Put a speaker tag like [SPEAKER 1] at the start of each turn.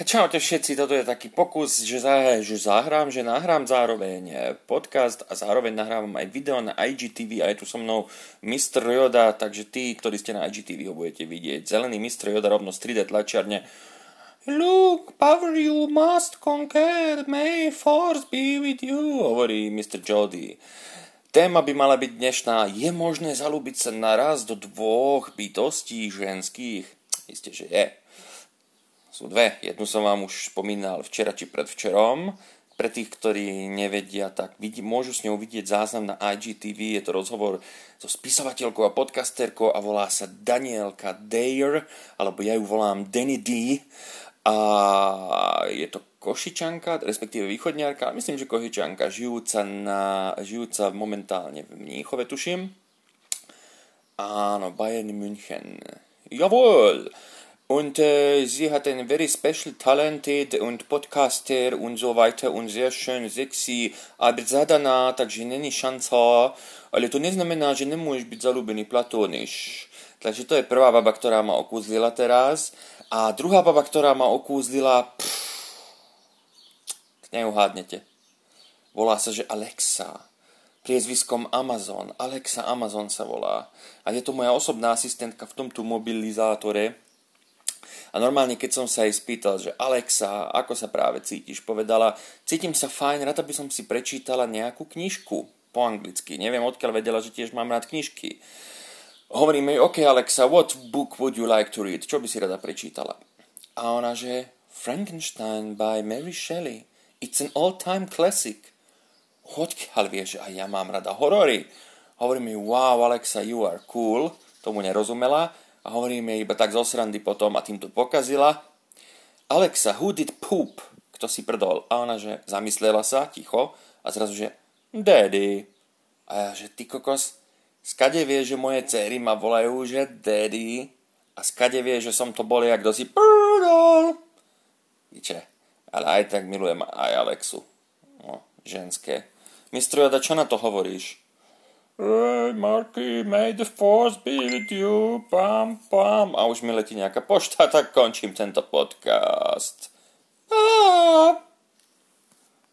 [SPEAKER 1] Čaute všetci, toto je taký pokus, že, za, že zahrám, že nahrám zároveň podcast a zároveň nahrávam aj video na IGTV a je tu so mnou Mr. Yoda, takže tí, ktorí ste na IGTV ho budete vidieť. Zelený Mr. Yoda rovno z 3D tlačiarne. Look, power you must conquer, may force be with you, hovorí Mr. Jody. Téma by mala byť dnešná. Je možné zalúbiť sa naraz do dvoch bytostí ženských? Isté, že je sú dve. Jednu som vám už spomínal včera či predvčerom. Pre tých, ktorí nevedia, tak vidí, môžu s ňou vidieť záznam na IGTV. Je to rozhovor so spisovateľkou a podcasterkou a volá sa Danielka Dare, alebo ja ju volám Danny D. A je to Košičanka, respektíve východňarka, myslím, že Košičanka, žijúca, na, žijúca momentálne v Mníchove, tuším. Áno, Bayern München. Jawohl! Und äh, sie hat einen very special talented und podcaster und so weiter und sehr schön sexy, aber zadana, takže není šanca, ale to neznamená, že nemôžeš byť zalúbený platoniš. Takže to je prvá baba, ktorá ma okúzlila teraz. A druhá baba, ktorá ma okúzlila, pff, neuhádnete. Volá sa, že Alexa. Priezviskom Amazon. Alexa Amazon sa volá. A je to moja osobná asistentka v tomto mobilizátore, a normálne, keď som sa jej spýtal, že Alexa, ako sa práve cítiš, povedala, cítim sa fajn, rada by som si prečítala nejakú knižku po anglicky. Neviem, odkiaľ vedela, že tiež mám rád knižky. Hovorím jej, OK Alexa, what book would you like to read? Čo by si rada prečítala? A ona, že Frankenstein by Mary Shelley. It's an all-time classic. Odkiaľ vie, že aj ja mám rada horory? Hovorím jej, wow Alexa, you are cool. Tomu nerozumela a hovorím jej iba tak zo srandy potom a tým to pokazila. Alexa, who did poop? Kto si prdol? A ona, že zamyslela sa ticho a zrazu, že daddy. A ja, že ty kokos, skade vie, že moje céry ma volajú, že daddy. A skade vie, že som to bol, jak kto si prdol. Víče, ale aj tak milujem aj Alexu. No, ženské. Mistro čo na to hovoríš? Hey, Marky, may the force be with you, pam, pam. A už mi letí nejaká pošta, tak končím tento podcast. Ah!